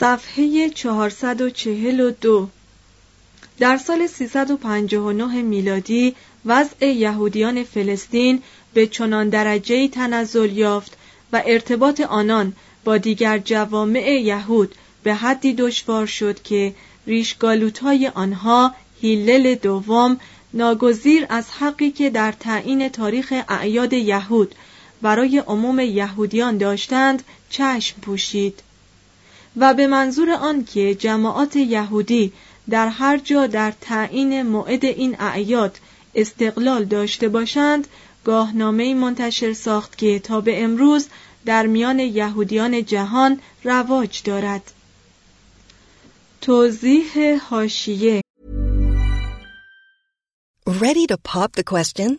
صفحه 442 در سال 359 میلادی وضع یهودیان فلسطین به چنان درجه تنزل یافت و ارتباط آنان با دیگر جوامع یهود به حدی دشوار شد که ریشگالوتهای آنها هیلل دوم ناگزیر از حقی که در تعیین تاریخ اعیاد یهود برای عموم یهودیان داشتند چشم پوشید. و به منظور آنکه جماعات یهودی در هر جا در تعیین موعد این اعیاد استقلال داشته باشند گاهنامه منتشر ساخت که تا به امروز در میان یهودیان جهان رواج دارد توضیح هاشیه Ready to pop the question?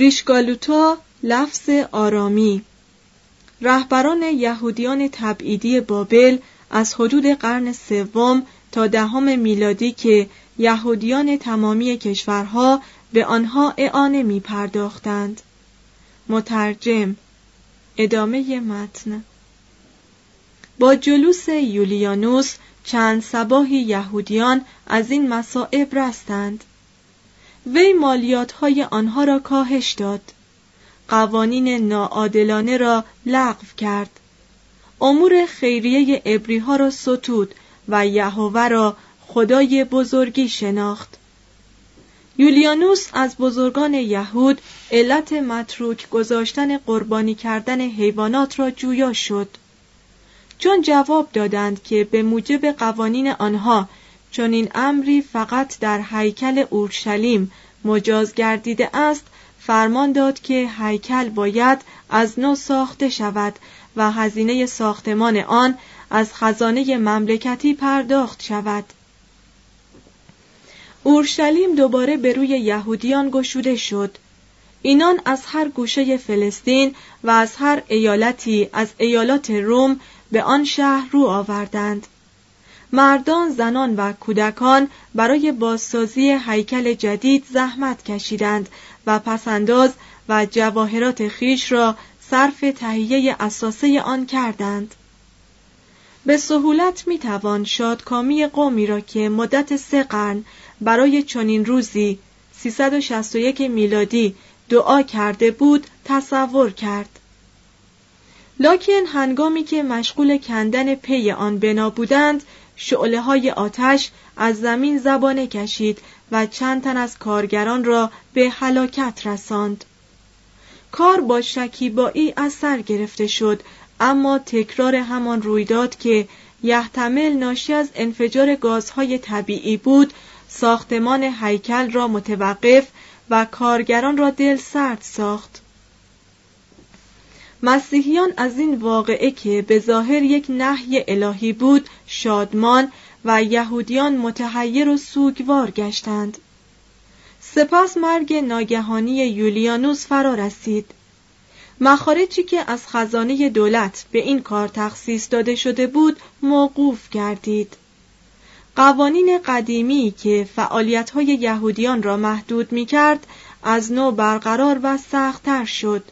ریشگالوتا لفظ آرامی. رهبران یهودیان تبعیدی بابل از حدود قرن سوم تا دهم میلادی که یهودیان تمامی کشورها به آنها اعانه می پرداختند. مترجم ادامه متن. با جلوس یولیانوس چند سباهی یهودیان از این مصائب رستند. وی مالیات های آنها را کاهش داد. قوانین ناعادلانه را لغو کرد. امور خیریه ابری ها را ستود و یهوه را خدای بزرگی شناخت. یولیانوس از بزرگان یهود علت متروک گذاشتن قربانی کردن حیوانات را جویا شد. چون جواب دادند که به موجب قوانین آنها چون این امری فقط در هیکل اورشلیم مجاز گردیده است فرمان داد که هیکل باید از نو ساخته شود و هزینه ساختمان آن از خزانه مملکتی پرداخت شود. اورشلیم دوباره به روی یهودیان گشوده شد. اینان از هر گوشه فلسطین و از هر ایالتی از ایالات روم به آن شهر رو آوردند. مردان، زنان و کودکان برای بازسازی هیکل جدید زحمت کشیدند و پسنداز و جواهرات خیش را صرف تهیه اساسه آن کردند. به سهولت می توان شادکامی قومی را که مدت سه قرن برای چنین روزی 361 میلادی دعا کرده بود تصور کرد. لاکن هنگامی که مشغول کندن پی آن بنا بودند شعله های آتش از زمین زبانه کشید و چند تن از کارگران را به هلاکت رساند. کار با شکیبایی از گرفته شد اما تکرار همان رویداد که یحتمل ناشی از انفجار گازهای طبیعی بود ساختمان هیکل را متوقف و کارگران را دل سرد ساخت. مسیحیان از این واقعه که به ظاهر یک نحی الهی بود شادمان و یهودیان متحیر و سوگوار گشتند. سپس مرگ ناگهانی یولیانوس فرا رسید. مخارجی که از خزانه دولت به این کار تخصیص داده شده بود موقوف گردید. قوانین قدیمی که فعالیت‌های یهودیان را محدود می کرد از نو برقرار و سختتر شد.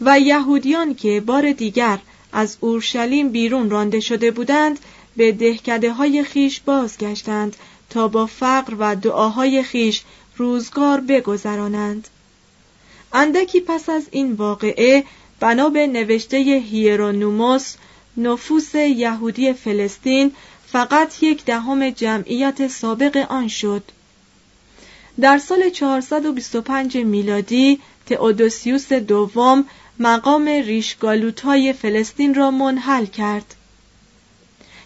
و یهودیان که بار دیگر از اورشلیم بیرون رانده شده بودند به دهکده های خیش بازگشتند تا با فقر و دعاهای خیش روزگار بگذرانند. اندکی پس از این واقعه بنا به نوشته هیرونوموس نفوس یهودی فلسطین فقط یک دهم جمعیت سابق آن شد. در سال 425 میلادی تئودوسیوس دوم مقام ریشگالوتای فلسطین را منحل کرد.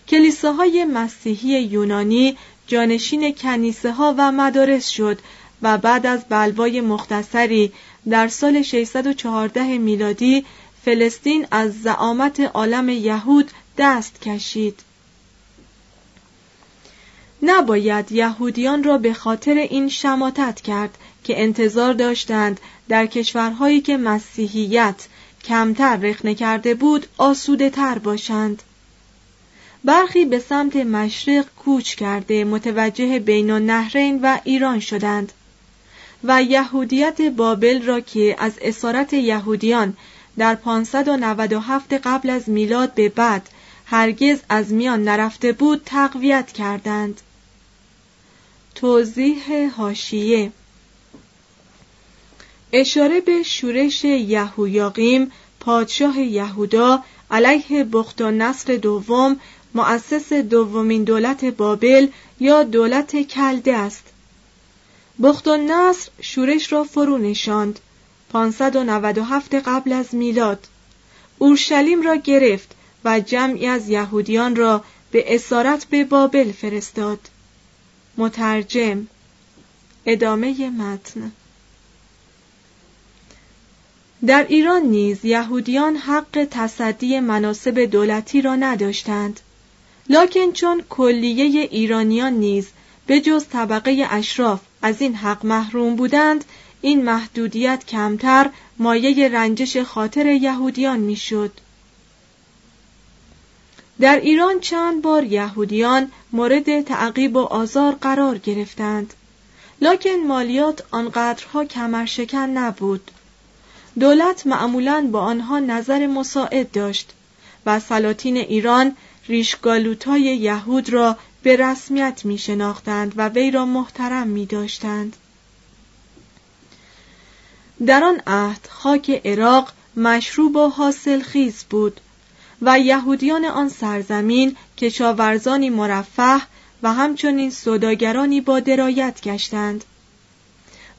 کلیساهای مسیحی یونانی جانشین کنیسه ها و مدارس شد و بعد از بلوای مختصری در سال 614 میلادی فلسطین از زعامت عالم یهود دست کشید. نباید یهودیان را به خاطر این شماتت کرد که انتظار داشتند در کشورهایی که مسیحیت کمتر رخنه کرده بود آسوده تر باشند. برخی به سمت مشرق کوچ کرده متوجه بین النهرین و ایران شدند و یهودیت بابل را که از اسارت یهودیان در 597 قبل از میلاد به بعد هرگز از میان نرفته بود تقویت کردند. توضیح هاشیه اشاره به شورش یهویاقیم پادشاه یهودا علیه بخت و نصر دوم مؤسس دومین دولت بابل یا دولت کلده است. بخت و نصر شورش را فرو نشاند. 597 قبل از میلاد. اورشلیم را گرفت و جمعی از یهودیان را به اسارت به بابل فرستاد. مترجم. ادامه متن. در ایران نیز یهودیان حق تصدی مناسب دولتی را نداشتند. لکن چون کلیه ایرانیان نیز به جز طبقه اشراف از این حق محروم بودند این محدودیت کمتر مایه رنجش خاطر یهودیان می‌شد. در ایران چند بار یهودیان مورد تعقیب و آزار قرار گرفتند. لکن مالیات آنقدرها کمرشکن نبود. دولت معمولا با آنها نظر مساعد داشت و سلاطین ایران ریشگالوتای یهود را به رسمیت می شناختند و وی را محترم می داشتند. در آن عهد خاک عراق مشروب و حاصل خیز بود و یهودیان آن سرزمین کشاورزانی مرفه و همچنین سوداگرانی با درایت گشتند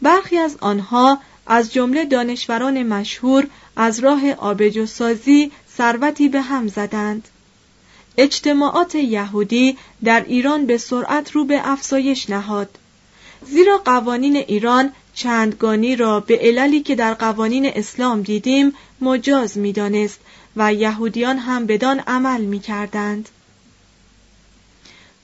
برخی از آنها از جمله دانشوران مشهور از راه آبجوسازی ثروتی به هم زدند اجتماعات یهودی در ایران به سرعت رو به افزایش نهاد زیرا قوانین ایران چندگانی را به عللی که در قوانین اسلام دیدیم مجاز می‌دانست و یهودیان هم بدان عمل می کردند.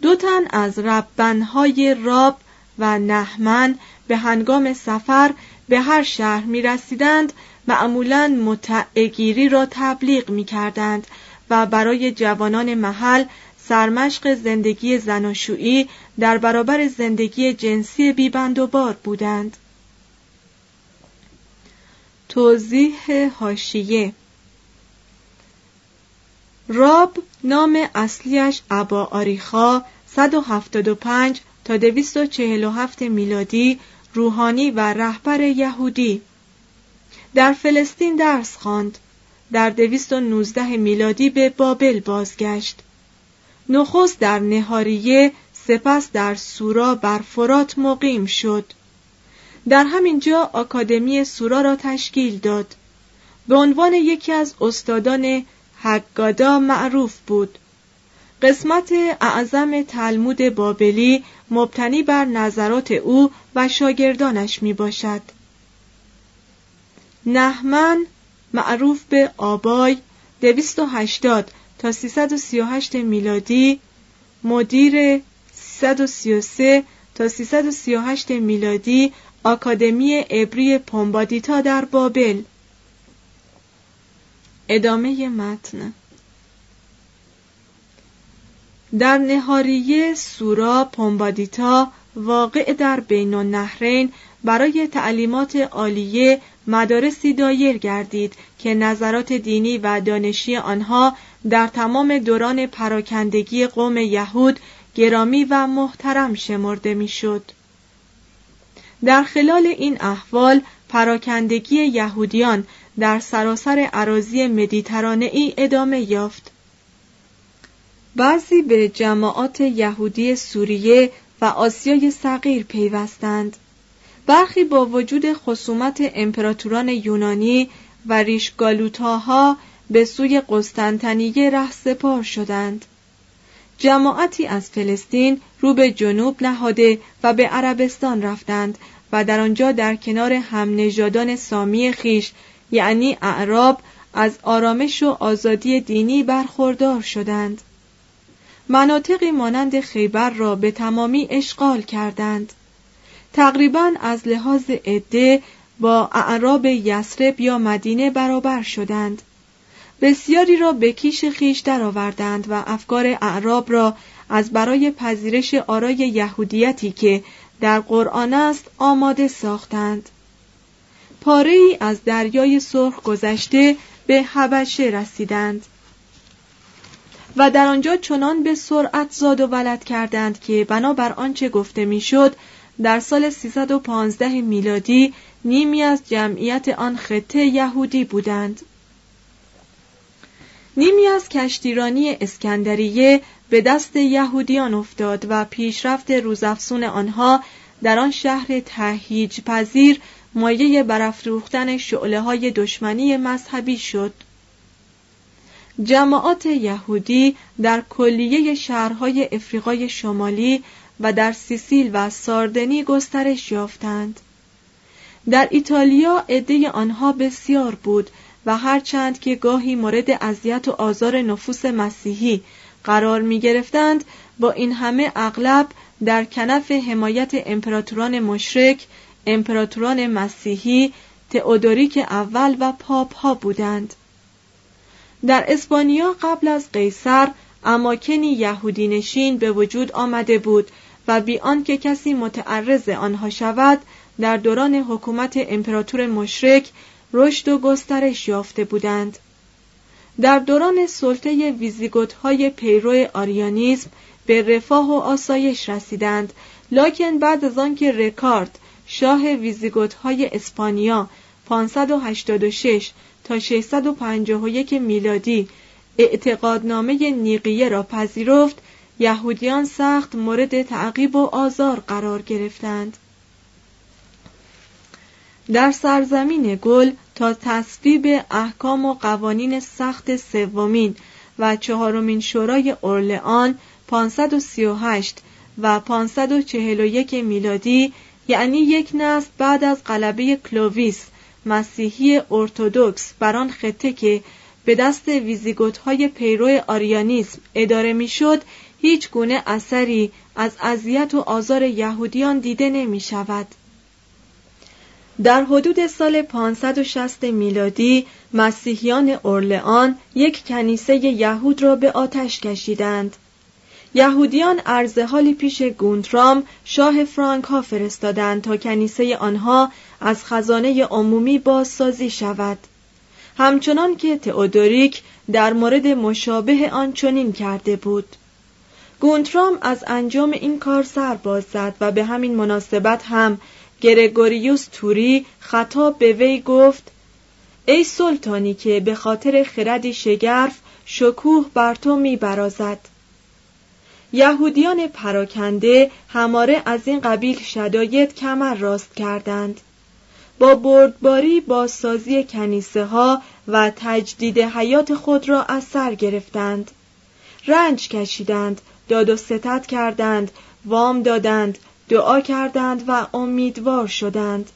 دو تن از ربنهای راب و نهمن به هنگام سفر به هر شهر می رسیدند معمولا متعگیری را تبلیغ می کردند و برای جوانان محل سرمشق زندگی زناشویی در برابر زندگی جنسی بیبند و بار بودند. توضیح هاشیه راب نام اصلیش ابا آریخا 175 تا 247 میلادی روحانی و رهبر یهودی. در فلسطین درس خواند. در 219 میلادی به بابل بازگشت. نخست در نهاریه سپس در سورا بر فرات مقیم شد. در همین جا آکادمی سورا را تشکیل داد. به عنوان یکی از استادان حگادا معروف بود. قسمت اعظم تلمود بابلی مبتنی بر نظرات او و شاگردانش می باشد. نحمن معروف به آبای 280 تا 338 میلادی مدیر 333 تا 338 میلادی آکادمی عبری پومبادیتا در بابل ادامه متن در نهاریه سورا پومبادیتا واقع در بین النهرین برای تعلیمات عالیه مدارسی دایر گردید که نظرات دینی و دانشی آنها در تمام دوران پراکندگی قوم یهود گرامی و محترم شمرده می‌شد. در خلال این احوال پراکندگی یهودیان در سراسر عراضی مدیترانه ای ادامه یافت. بعضی به جماعات یهودی سوریه و آسیای صغیر پیوستند. برخی با وجود خصومت امپراتوران یونانی و ریشگالوتاها به سوی قسطنطنیه رهسپار شدند. جماعتی از فلسطین رو به جنوب نهاده و به عربستان رفتند و در آنجا در کنار هم نژادان سامی خیش یعنی اعراب از آرامش و آزادی دینی برخوردار شدند مناطقی مانند خیبر را به تمامی اشغال کردند. تقریبا از لحاظ عده با اعراب یسرب یا مدینه برابر شدند. بسیاری را به کیش خیش درآوردند و افکار اعراب را از برای پذیرش آرای یهودیتی که در قرآن است آماده ساختند. پاره ای از دریای سرخ گذشته به حبشه رسیدند. و در آنجا چنان به سرعت زاد و ولد کردند که بنابر آنچه گفته می‌شد در سال 315 میلادی نیمی از جمعیت آن خطه یهودی بودند. نیمی از کشتیرانی اسکندریه به دست یهودیان افتاد و پیشرفت روزافزون آنها در آن شهر تهیج پذیر مایه برافروختن شعله های دشمنی مذهبی شد. جماعات یهودی در کلیه شهرهای افریقای شمالی و در سیسیل و ساردنی گسترش یافتند. در ایتالیا عده آنها بسیار بود و هرچند که گاهی مورد اذیت و آزار نفوس مسیحی قرار می گرفتند با این همه اغلب در کنف حمایت امپراتوران مشرک امپراتوران مسیحی تئودوریک اول و پاپ ها بودند. در اسپانیا قبل از قیصر اماکنی یهودی نشین به وجود آمده بود و بی آنکه کسی متعرض آنها شود در دوران حکومت امپراتور مشرک رشد و گسترش یافته بودند. در دوران سلطه ویزیگوت های پیرو آریانیسم به رفاه و آسایش رسیدند لکن بعد از آنکه رکارد شاه ویزیگوت های اسپانیا 586 تا 651 میلادی اعتقادنامه نیقیه را پذیرفت یهودیان سخت مورد تعقیب و آزار قرار گرفتند. در سرزمین گل تا تصویب احکام و قوانین سخت سومین و چهارمین شورای اورلئان 538 و 541 میلادی یعنی یک نسل بعد از غلبه کلوویس مسیحی ارتودکس بر آن خطه که به دست ویزیگوت های پیرو آریانیسم اداره می‌شد هیچ گونه اثری از اذیت و آزار یهودیان دیده نمی شود. در حدود سال 560 میلادی مسیحیان اورلئان یک کنیسه یهود را به آتش کشیدند یهودیان عرض حالی پیش گونترام شاه فرانک ها فرستادند تا کنیسه آنها از خزانه عمومی بازسازی شود همچنان که تئودوریک در مورد مشابه آن چنین کرده بود گونترام از انجام این کار سر باز زد و به همین مناسبت هم گرگوریوس توری خطاب به وی گفت ای سلطانی که به خاطر خردی شگرف شکوه بر تو می برازد. یهودیان پراکنده هماره از این قبیل شداید کمر راست کردند. با بردباری با سازی کنیسه ها و تجدید حیات خود را از سر گرفتند. رنج کشیدند داد و ستت کردند وام دادند دعا کردند و امیدوار شدند.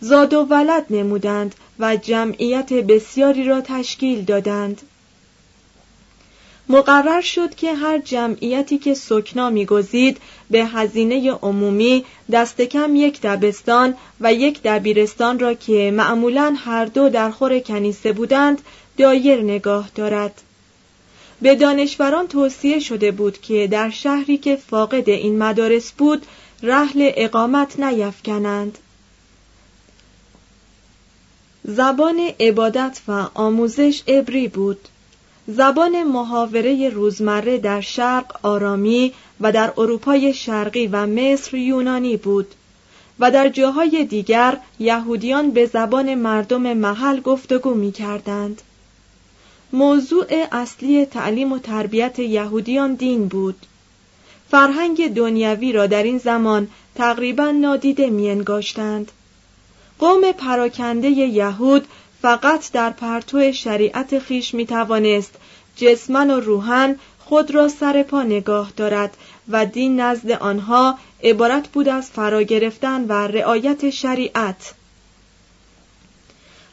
زاد و ولد نمودند و جمعیت بسیاری را تشکیل دادند. مقرر شد که هر جمعیتی که سکنا میگزید به هزینه عمومی دست کم یک دبستان و یک دبیرستان را که معمولا هر دو در خور کنیسه بودند دایر نگاه دارد. به دانشوران توصیه شده بود که در شهری که فاقد این مدارس بود رحل اقامت نیفکنند زبان عبادت و آموزش عبری بود. زبان محاوره روزمره در شرق آرامی و در اروپای شرقی و مصر یونانی بود و در جاهای دیگر یهودیان به زبان مردم محل گفتگو می کردند. موضوع اصلی تعلیم و تربیت یهودیان دین بود. فرهنگ دنیوی را در این زمان تقریبا نادیده انگاشتند. قوم پراکنده یهود فقط در پرتو شریعت خیش می توانست جسمن و روحن خود را سر پا نگاه دارد و دین نزد آنها عبارت بود از فرا گرفتن و رعایت شریعت.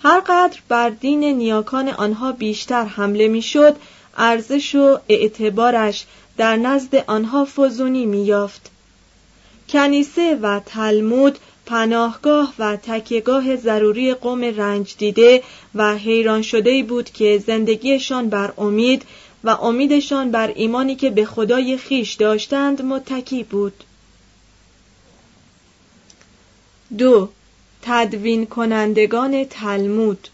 هرقدر بر دین نیاکان آنها بیشتر حمله می‌شد ارزش و اعتبارش در نزد آنها فزونی میافت کنیسه و تلمود پناهگاه و تکیگاه ضروری قوم رنج دیده و حیران شده بود که زندگیشان بر امید و امیدشان بر ایمانی که به خدای خیش داشتند متکی بود. دو تدوین کنندگان تلمود.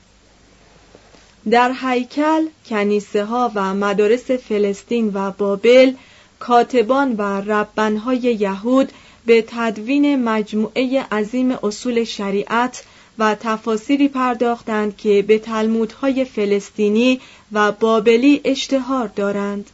در هیکل، کنیسه ها و مدارس فلسطین و بابل کاتبان و ربنهای یهود به تدوین مجموعه عظیم اصول شریعت و تفاسیری پرداختند که به تلمودهای فلسطینی و بابلی اشتهار دارند.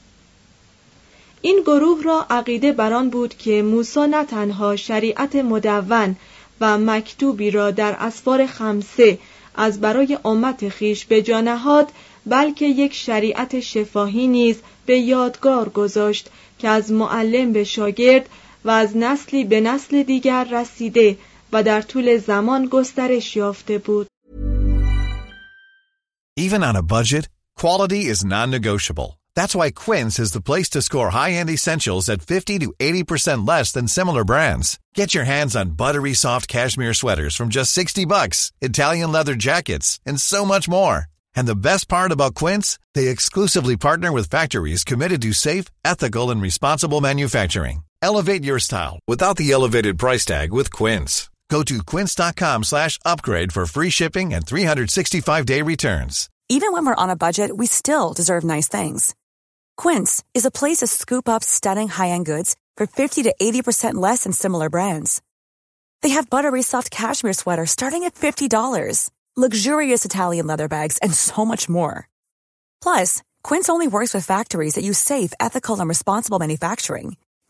این گروه را عقیده بران بود که موسی نه تنها شریعت مدون و مکتوبی را در اسفار خمسه از برای امت خیش به جانهاد بلکه یک شریعت شفاهی نیز به یادگار گذاشت که از معلم به شاگرد و از نسلی به نسل دیگر رسیده و در طول زمان گسترش یافته بود. Even on a budget, quality is non-negotiable. That's why Quince is the place to score high-end essentials at 50 to 80% less than similar brands. Get your hands on buttery soft cashmere sweaters from just 60 bucks, Italian leather jackets, and so much more. And the best part about Quince, they exclusively partner with factories committed to safe, ethical, and responsible manufacturing. Elevate your style without the elevated price tag with Quince. Go to quince.com slash upgrade for free shipping and 365-day returns. Even when we're on a budget, we still deserve nice things. Quince is a place to scoop up stunning high-end goods for 50 to 80% less than similar brands. They have buttery soft cashmere sweaters starting at $50, luxurious Italian leather bags, and so much more. Plus, Quince only works with factories that use safe, ethical, and responsible manufacturing.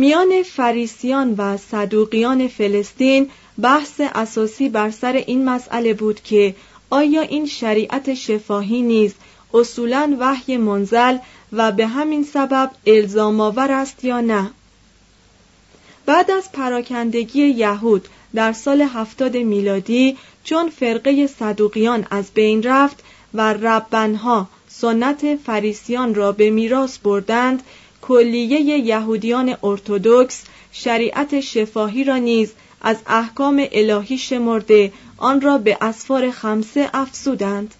میان فریسیان و صدوقیان فلسطین بحث اساسی بر سر این مسئله بود که آیا این شریعت شفاهی نیز اصولا وحی منزل و به همین سبب الزام آور است یا نه؟ بعد از پراکندگی یهود در سال هفتاد میلادی چون فرقه صدوقیان از بین رفت و ربنها سنت فریسیان را به میراث بردند کلیه یهودیان ارتودکس شریعت شفاهی را نیز از احکام الهی شمرده آن را به اسفار خمسه افزودند.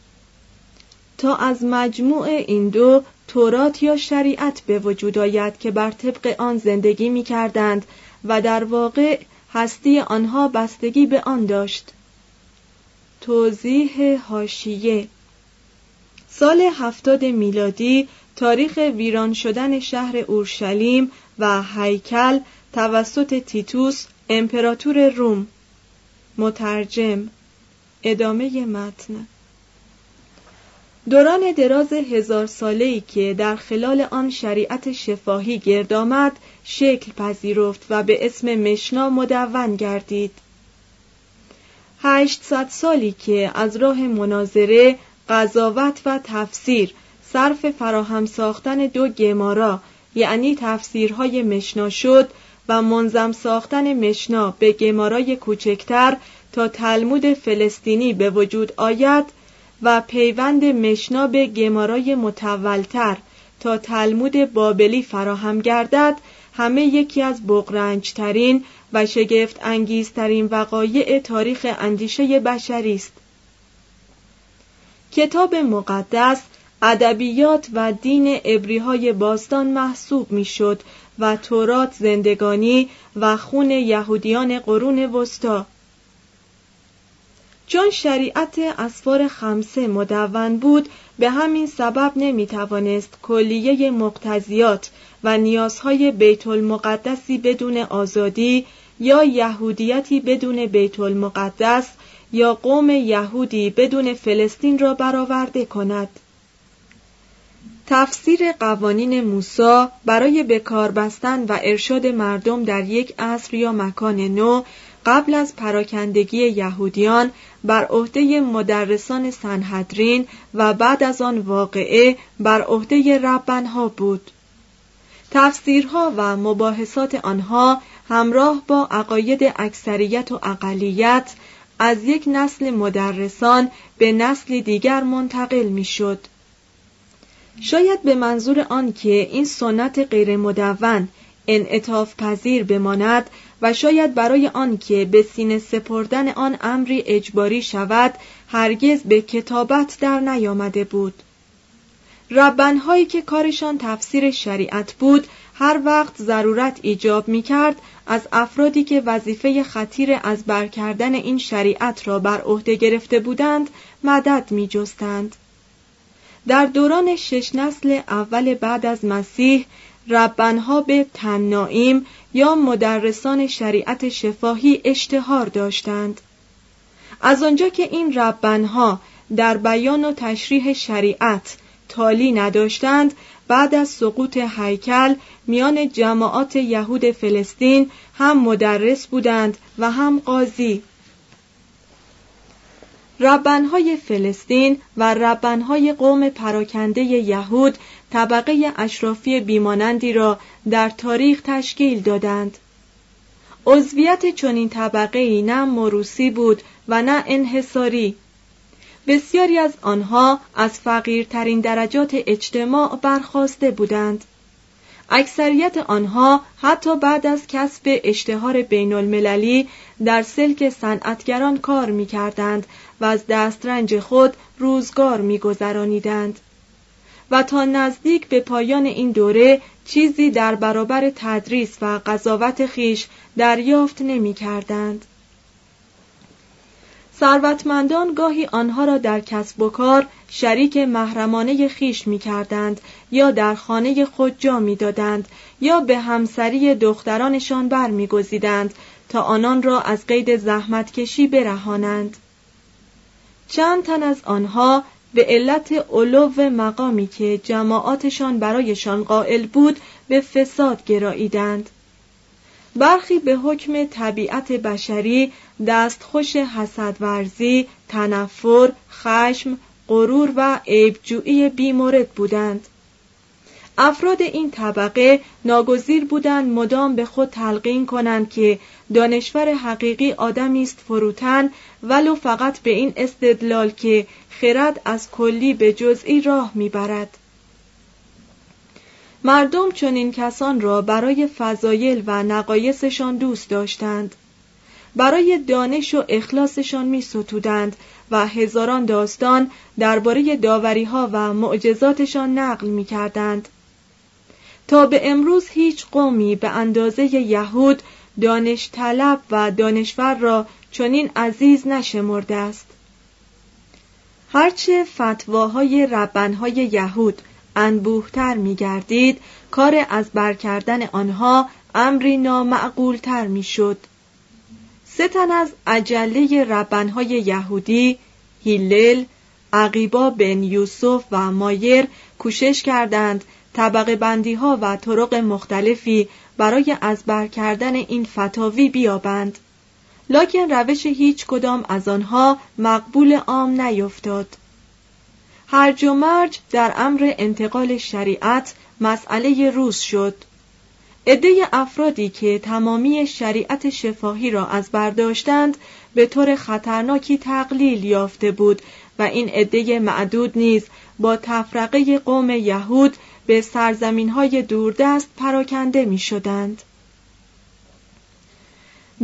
تا از مجموع این دو تورات یا شریعت به وجود آید که بر طبق آن زندگی می کردند و در واقع هستی آنها بستگی به آن داشت. توضیح هاشیه سال هفتاد میلادی تاریخ ویران شدن شهر اورشلیم و هیکل توسط تیتوس امپراتور روم. مترجم ادامه متن. دوران دراز هزار ساله‌ای که در خلال آن شریعت شفاهی گرد آمد شکل پذیرفت و به اسم مشنا مدون گردید. هشتصد سالی که از راه مناظره قضاوت و تفسیر صرف فراهم ساختن دو گمارا یعنی تفسیرهای مشنا شد و منظم ساختن مشنا به گمارای کوچکتر تا تلمود فلسطینی به وجود آید و پیوند مشنا به گمارای متولتر تا تلمود بابلی فراهم گردد همه یکی از بغرنجترین و شگفت انگیزترین وقایع تاریخ اندیشه بشری است. کتاب مقدس ادبیات و دین ابریهای باستان محسوب می‌شد و تورات زندگانی و خون یهودیان قرون وسطا. چون شریعت اسفار خمسه مدون بود به همین سبب نمی توانست کلیه مقتضیات و نیازهای بیت المقدسی بدون آزادی یا یهودیتی بدون بیت المقدس یا قوم یهودی بدون فلسطین را برآورده کند. تفسیر قوانین موسی برای بکار بستن و ارشاد مردم در یک عصر یا مکان نو قبل از پراکندگی یهودیان بر عهده مدرسان سنهدرین و بعد از آن واقعه بر عهده ربنها بود تفسیرها و مباحثات آنها همراه با عقاید اکثریت و اقلیت از یک نسل مدرسان به نسل دیگر منتقل می‌شد. شاید به منظور آن که این سنت غیر مدون انعطاف پذیر بماند و شاید برای آن که به سینه سپردن آن امری اجباری شود هرگز به کتابت در نیامده بود ربنهایی که کارشان تفسیر شریعت بود هر وقت ضرورت ایجاب می کرد از افرادی که وظیفه خطیر از برکردن این شریعت را بر عهده گرفته بودند مدد می جستند. در دوران شش نسل اول بعد از مسیح ربنها به تنائیم یا مدرسان شریعت شفاهی اشتهار داشتند. از آنجا که این ربنها در بیان و تشریح شریعت تالی نداشتند بعد از سقوط هیکل میان جماعات یهود فلسطین هم مدرس بودند و هم قاضی ربنهای فلسطین و ربنهای قوم پراکنده یهود طبقه اشرافی بیمانندی را در تاریخ تشکیل دادند. عضویت چنین طبقه ای نه موروسی بود و نه انحصاری. بسیاری از آنها از فقیرترین درجات اجتماع برخواسته بودند. اکثریت آنها حتی بعد از کسب اشتهار بین المللی در سلک صنعتگران کار می کردند و از دسترنج خود روزگار می گذرانیدند. و تا نزدیک به پایان این دوره چیزی در برابر تدریس و قضاوت خیش دریافت نمی کردند. ثروتمندان گاهی آنها را در کسب و کار شریک محرمانه خیش می کردند یا در خانه خود جا می دادند یا به همسری دخترانشان بر می گزیدند تا آنان را از قید زحمتکشی برهانند. چند تن از آنها به علت علو مقامی که جماعاتشان برایشان قائل بود به فساد گراییدند. برخی به حکم طبیعت بشری دستخوش حسدورزی، تنفر، خشم، غرور و عیبجویی بیمورد بودند. افراد این طبقه ناگزیر بودند مدام به خود تلقین کنند که دانشور حقیقی آدمی است فروتن ولو فقط به این استدلال که خرد از کلی به جزئی راه می‌برد مردم چنین کسان را برای فضایل و نقایصشان دوست داشتند برای دانش و اخلاصشان می ستودند و هزاران داستان درباره داوری ها و معجزاتشان نقل می کردند. تا به امروز هیچ قومی به اندازه یهود دانش طلب و دانشور را چنین عزیز نشمرده است. هرچه فتواهای ربنهای یهود انبوهتر می گردید، کار از برکردن آنها امری نامعقولتر می شد. سه تن از عجله ربنهای یهودی هیلل، عقیبا بن یوسف و مایر کوشش کردند طبقه بندی ها و طرق مختلفی برای از کردن این فتاوی بیابند. لکن روش هیچ کدام از آنها مقبول عام نیفتاد. هرج و مرج در امر انتقال شریعت مسئله روز شد. عده افرادی که تمامی شریعت شفاهی را از برداشتند به طور خطرناکی تقلیل یافته بود و این عده معدود نیز با تفرقه قوم یهود به سرزمین های دوردست پراکنده می شدند.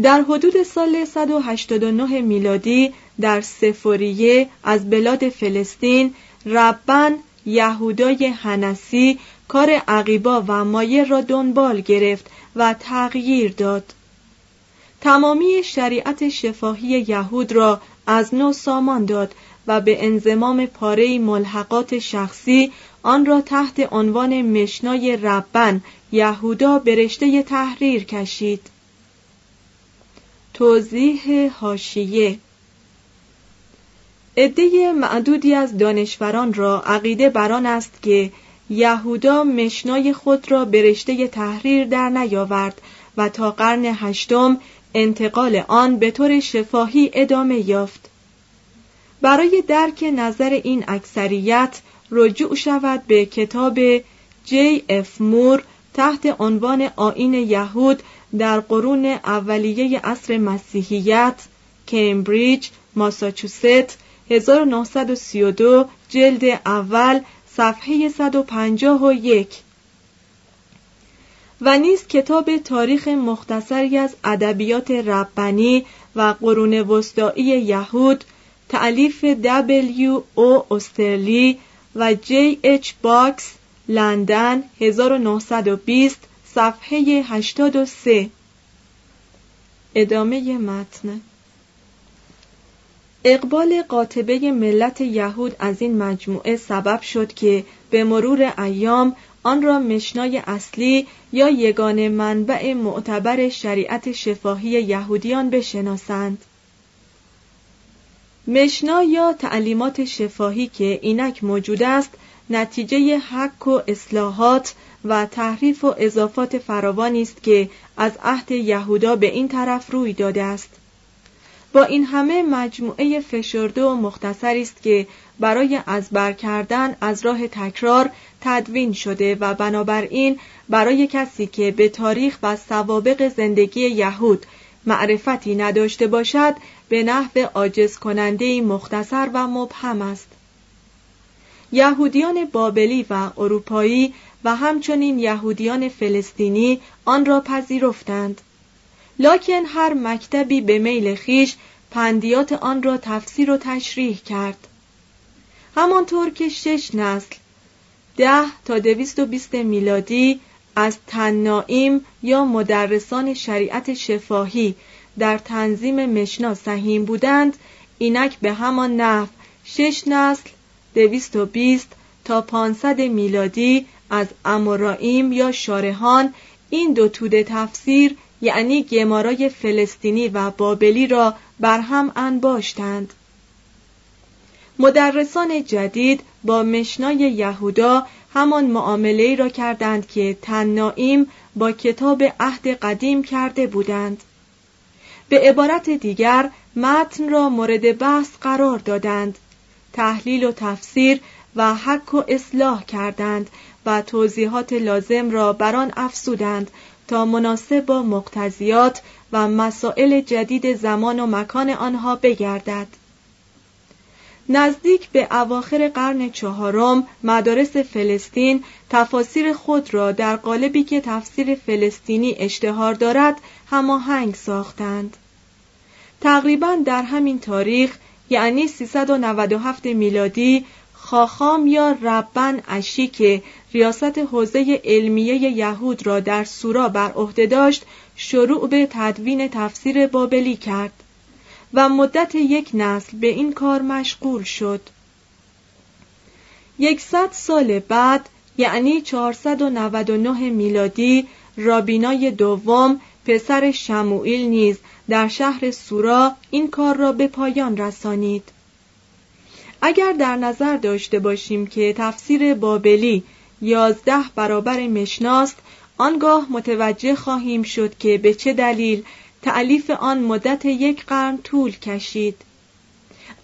در حدود سال 189 میلادی در سفوریه از بلاد فلسطین ربن یهودای هنسی کار عقیبا و مایر را دنبال گرفت و تغییر داد تمامی شریعت شفاهی یهود را از نو سامان داد و به انزمام پاره ملحقات شخصی آن را تحت عنوان مشنای ربن یهودا برشته تحریر کشید. توضیح هاشیه عده معدودی از دانشوران را عقیده بران است که یهودا مشنای خود را به رشته تحریر در نیاورد و تا قرن هشتم انتقال آن به طور شفاهی ادامه یافت. برای درک نظر این اکثریت رجوع شود به کتاب جی اف مور تحت عنوان آین یهود در قرون اولیه عصر مسیحیت کمبریج ماساچوست 1932 جلد اول صفحه 151 و نیز کتاب تاریخ مختصری از ادبیات ربانی و قرون وسطایی یهود تألیف دبلیو او استرلی و جی اچ باکس لندن 1920 صفحه 83 ادامه متن. اقبال قاطبه ملت یهود از این مجموعه سبب شد که به مرور ایام آن را مشنای اصلی یا یگان منبع معتبر شریعت شفاهی یهودیان بشناسند. مشنا یا تعلیمات شفاهی که اینک موجود است نتیجه حق و اصلاحات و تحریف و اضافات فراوانی است که از عهد یهودا به این طرف روی داده است. با این همه مجموعه فشرده و مختصری است که برای از کردن از راه تکرار تدوین شده و بنابراین برای کسی که به تاریخ و سوابق زندگی یهود معرفتی نداشته باشد به نحو عاجز کننده مختصر و مبهم است. یهودیان بابلی و اروپایی و همچنین یهودیان فلسطینی آن را پذیرفتند. لکن هر مکتبی به میل خیش پندیات آن را تفسیر و تشریح کرد. همانطور که شش نسل ده تا دویست و بیست میلادی از تنائیم یا مدرسان شریعت شفاهی در تنظیم مشنا سهیم بودند اینک به همان نحو شش نسل دویست و بیست تا پانصد میلادی از امورائیم یا شارهان این دو توده تفسیر یعنی گمارای فلسطینی و بابلی را بر هم انباشتند. مدرسان جدید با مشنای یهودا همان معامله را کردند که تنائیم با کتاب عهد قدیم کرده بودند. به عبارت دیگر متن را مورد بحث قرار دادند تحلیل و تفسیر و حک و اصلاح کردند و توضیحات لازم را بر آن افزودند تا مناسب با مقتضیات و مسائل جدید زمان و مکان آنها بگردد. نزدیک به اواخر قرن چهارم مدارس فلسطین تفاسیر خود را در قالبی که تفسیر فلسطینی اشتهار دارد هماهنگ ساختند. تقریبا در همین تاریخ یعنی 397 میلادی خاخام یا ربن اشی که ریاست حوزه علمیه یهود را در سورا بر عهده داشت شروع به تدوین تفسیر بابلی کرد. و مدت یک نسل به این کار مشغول شد. یکصد سال بعد یعنی 499 میلادی رابینای دوم پسر شموئیل نیز در شهر سورا این کار را به پایان رسانید. اگر در نظر داشته باشیم که تفسیر بابلی یازده برابر مشناست آنگاه متوجه خواهیم شد که به چه دلیل تعلیف آن مدت یک قرن طول کشید.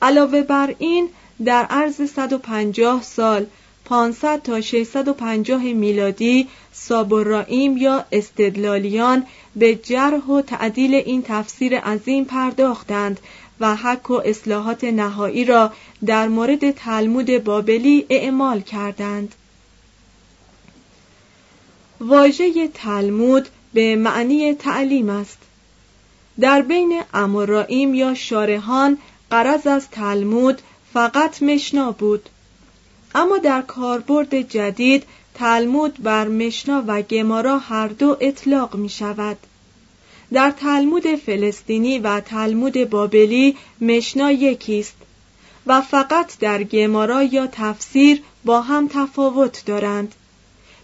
علاوه بر این در عرض 150 سال 500 تا 650 میلادی سابورائیم یا استدلالیان به جرح و تعدیل این تفسیر عظیم پرداختند و حک و اصلاحات نهایی را در مورد تلمود بابلی اعمال کردند. واژه تلمود به معنی تعلیم است. در بین امورائیم یا شارهان قرض از تلمود فقط مشنا بود. اما در کاربرد جدید تلمود بر مشنا و گمارا هر دو اطلاق می شود. در تلمود فلسطینی و تلمود بابلی مشنا یکیست و فقط در گمارا یا تفسیر با هم تفاوت دارند.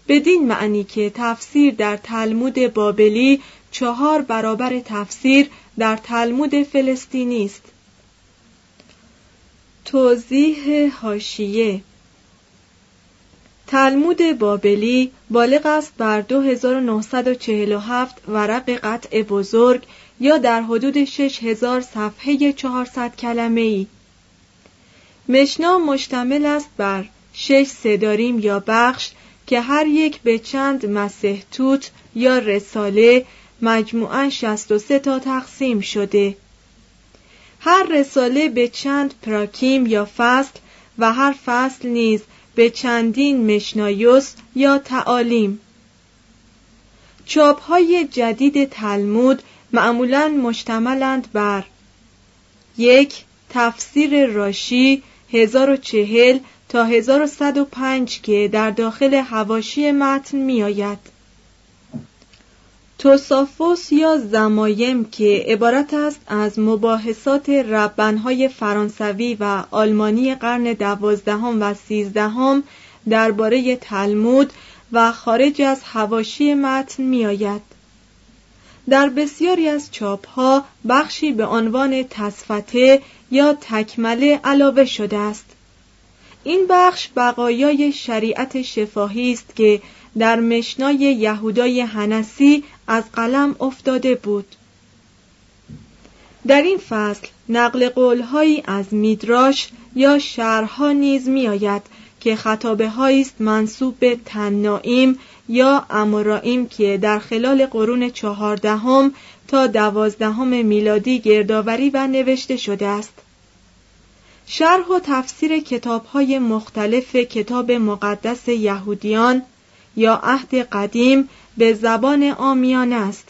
بدین معنی که تفسیر در تلمود بابلی چهار برابر تفسیر در تلمود فلسطینی است توضیح هاشیه تلمود بابلی بالغ است بر 2947 ورق قطع بزرگ یا در حدود 6000 صفحه 400 کلمه ای. مشنا مشتمل است بر شش سداریم یا بخش که هر یک به چند مسح توت یا رساله مجموعا 63 تا تقسیم شده. هر رساله به چند پراکیم یا فصل و هر فصل نیز به چندین مشنایوس یا تعالیم. چاپ های جدید تلمود معمولا مشتملند بر یک تفسیر راشی 1040 تا 1105 که در داخل هواشی متن می آید. توسافوس یا زمایم که عبارت است از مباحثات ربنهای فرانسوی و آلمانی قرن دوازدهم و سیزدهم درباره تلمود و خارج از هواشی متن میآید. در بسیاری از چاپها بخشی به عنوان تصفته یا تکمله علاوه شده است این بخش بقایای شریعت شفاهی است که در مشنای یهودای هنسی از قلم افتاده بود. در این فصل نقل قولهایی از میدراش یا شرها نیز میآید که خطابه است منصوب به تنائیم یا امورائیم که در خلال قرون چهاردهم تا دوازدهم میلادی گردآوری و نوشته شده است. شرح و تفسیر کتابهای مختلف کتاب مقدس یهودیان یا عهد قدیم به زبان آمیان است.